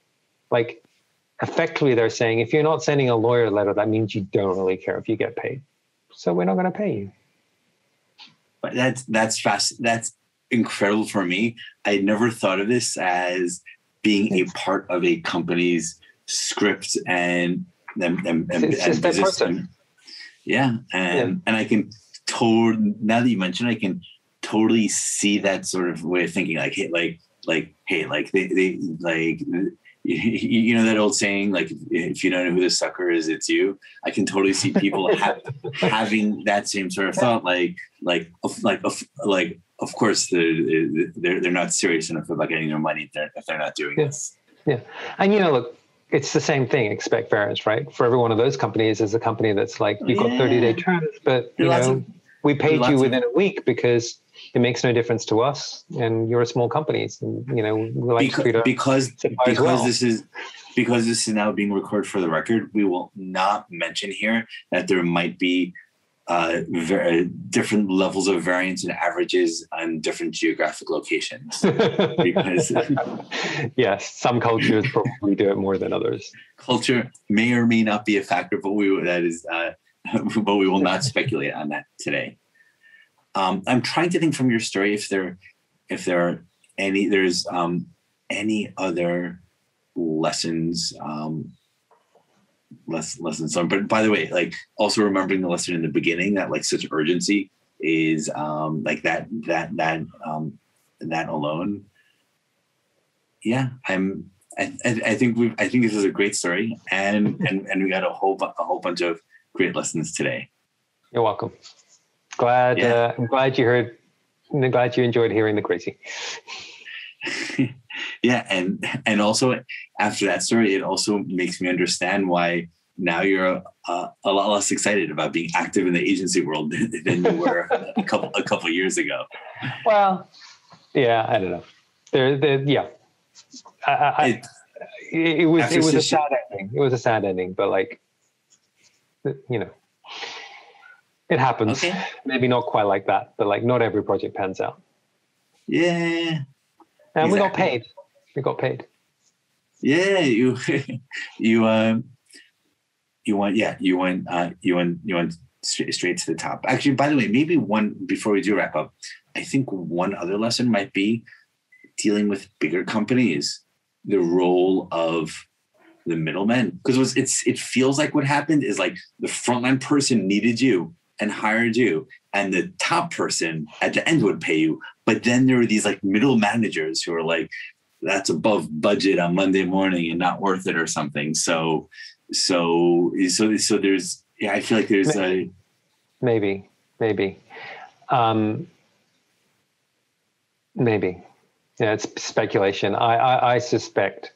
like effectively they're saying if you're not sending a lawyer letter, that means you don't really care if you get paid. So we're not going to pay you. But that's that's fast. That's incredible for me. I never thought of this as being a part of a company's script and and, and, and, and. And, yeah, and yeah. and I can totally now that you mentioned, I can totally see that sort of way of thinking. Like, hey, like, like, hey, like they, they like <laughs> you know that old saying like if you don't know who the sucker is it's you. I can totally see people <laughs> have, having that same sort of thought like like like like of course they're, they're they're not serious enough about getting their money if they're, if they're not doing yeah. this. Yeah. And you know look it's the same thing expect variance right? For every one of those companies is a company that's like you've got 30 day terms but you know of, we paid you within of, a week because it makes no difference to us and you're a small company and you know we like because because, because well. this is because this is now being recorded for the record we will not mention here that there might be uh, very different levels of variance and averages on different geographic locations. <laughs> Because <laughs> yes some cultures probably do it more than others. culture may or may not be a factor but we that is uh, <laughs> but we will not speculate on that today um, I'm trying to think from your story if there if there are any there's um, any other lessons um, less lessons learned. But by the way, like also remembering the lesson in the beginning that like such urgency is um, like that that that um, that alone. Yeah, I'm. I, I think we. I think this is a great story, and and and we got a whole a whole bunch of great lessons today. You're welcome. Glad. Yeah. Uh, I'm glad you heard. I'm glad you enjoyed hearing the crazy. <laughs> yeah, and and also after that story, it also makes me understand why now you're a, a lot less excited about being active in the agency world <laughs> than you were a <laughs> couple a couple years ago. Well, yeah, I don't know. There, there yeah. I, I, it, it, was it was a sad ending. It was a sad ending, but like, you know, it happens. Okay. Maybe not quite like that, but like not every project pans out. Yeah. And exactly. we got paid. We got paid. Yeah, you <laughs> you um you went yeah, you went uh you went you went straight, straight to the top. Actually, by the way, maybe one before we do wrap up, I think one other lesson might be dealing with bigger companies, the role of the middlemen. Because it's it feels like what happened is like the frontline person needed you and hired you and the top person at the end would pay you. But then there were these like middle managers who are like that's above budget on monday morning and not worth it or something. So so so so there's yeah i feel like there's a maybe maybe. Um maybe. Yeah it's speculation. I i, I suspect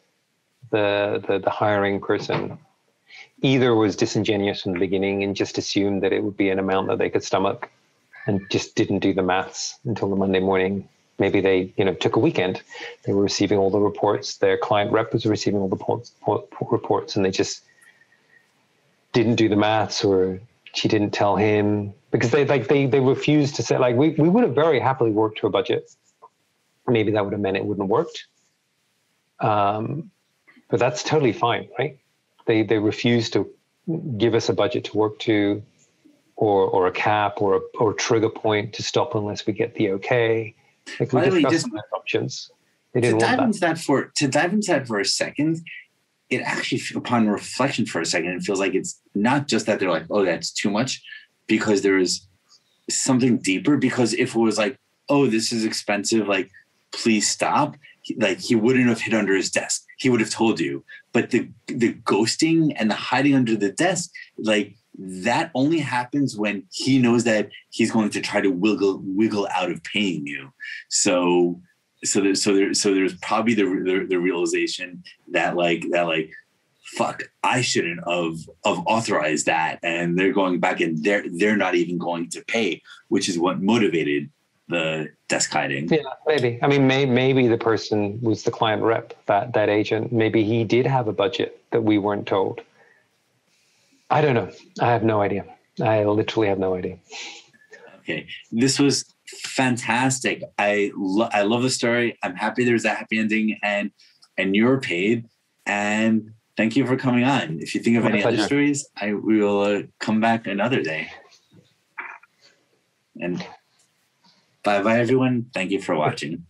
the, the the hiring person either was disingenuous from the beginning and just assumed that it would be an amount that they could stomach and just didn't do the maths until the Monday morning. Maybe they, you know, took a weekend. They were receiving all the reports. Their client rep was receiving all the reports, and they just didn't do the maths, or she didn't tell him because they like they they refused to say like we we would have very happily worked to a budget. Maybe that would have meant it wouldn't have worked. Um, but that's totally fine, right? They they refuse to give us a budget to work to, or or a cap or a or a trigger point to stop unless we get the okay. Like we way, just options. They didn't to dive that. into that for to dive into that for a second, it actually upon reflection for a second, it feels like it's not just that they're like, oh, that's too much, because there is something deeper. Because if it was like, oh, this is expensive, like please stop, like he wouldn't have hid under his desk. He would have told you. But the the ghosting and the hiding under the desk, like that only happens when he knows that he's going to try to wiggle wiggle out of paying you. So so there, so there so there's probably the, the the realization that like that like fuck i shouldn't have of authorized that and they're going back and they're they're not even going to pay which is what motivated the desk hiding. Yeah, maybe. I mean, may, maybe the person was the client rep, that that agent. Maybe he did have a budget that we weren't told. I don't know. I have no idea. I literally have no idea. Okay, this was fantastic. I lo- I love the story. I'm happy there's a happy ending, and and you're paid. And thank you for coming on. If you think of My any pleasure. other stories, I we will uh, come back another day. And Bye bye, everyone. Thank you for watching.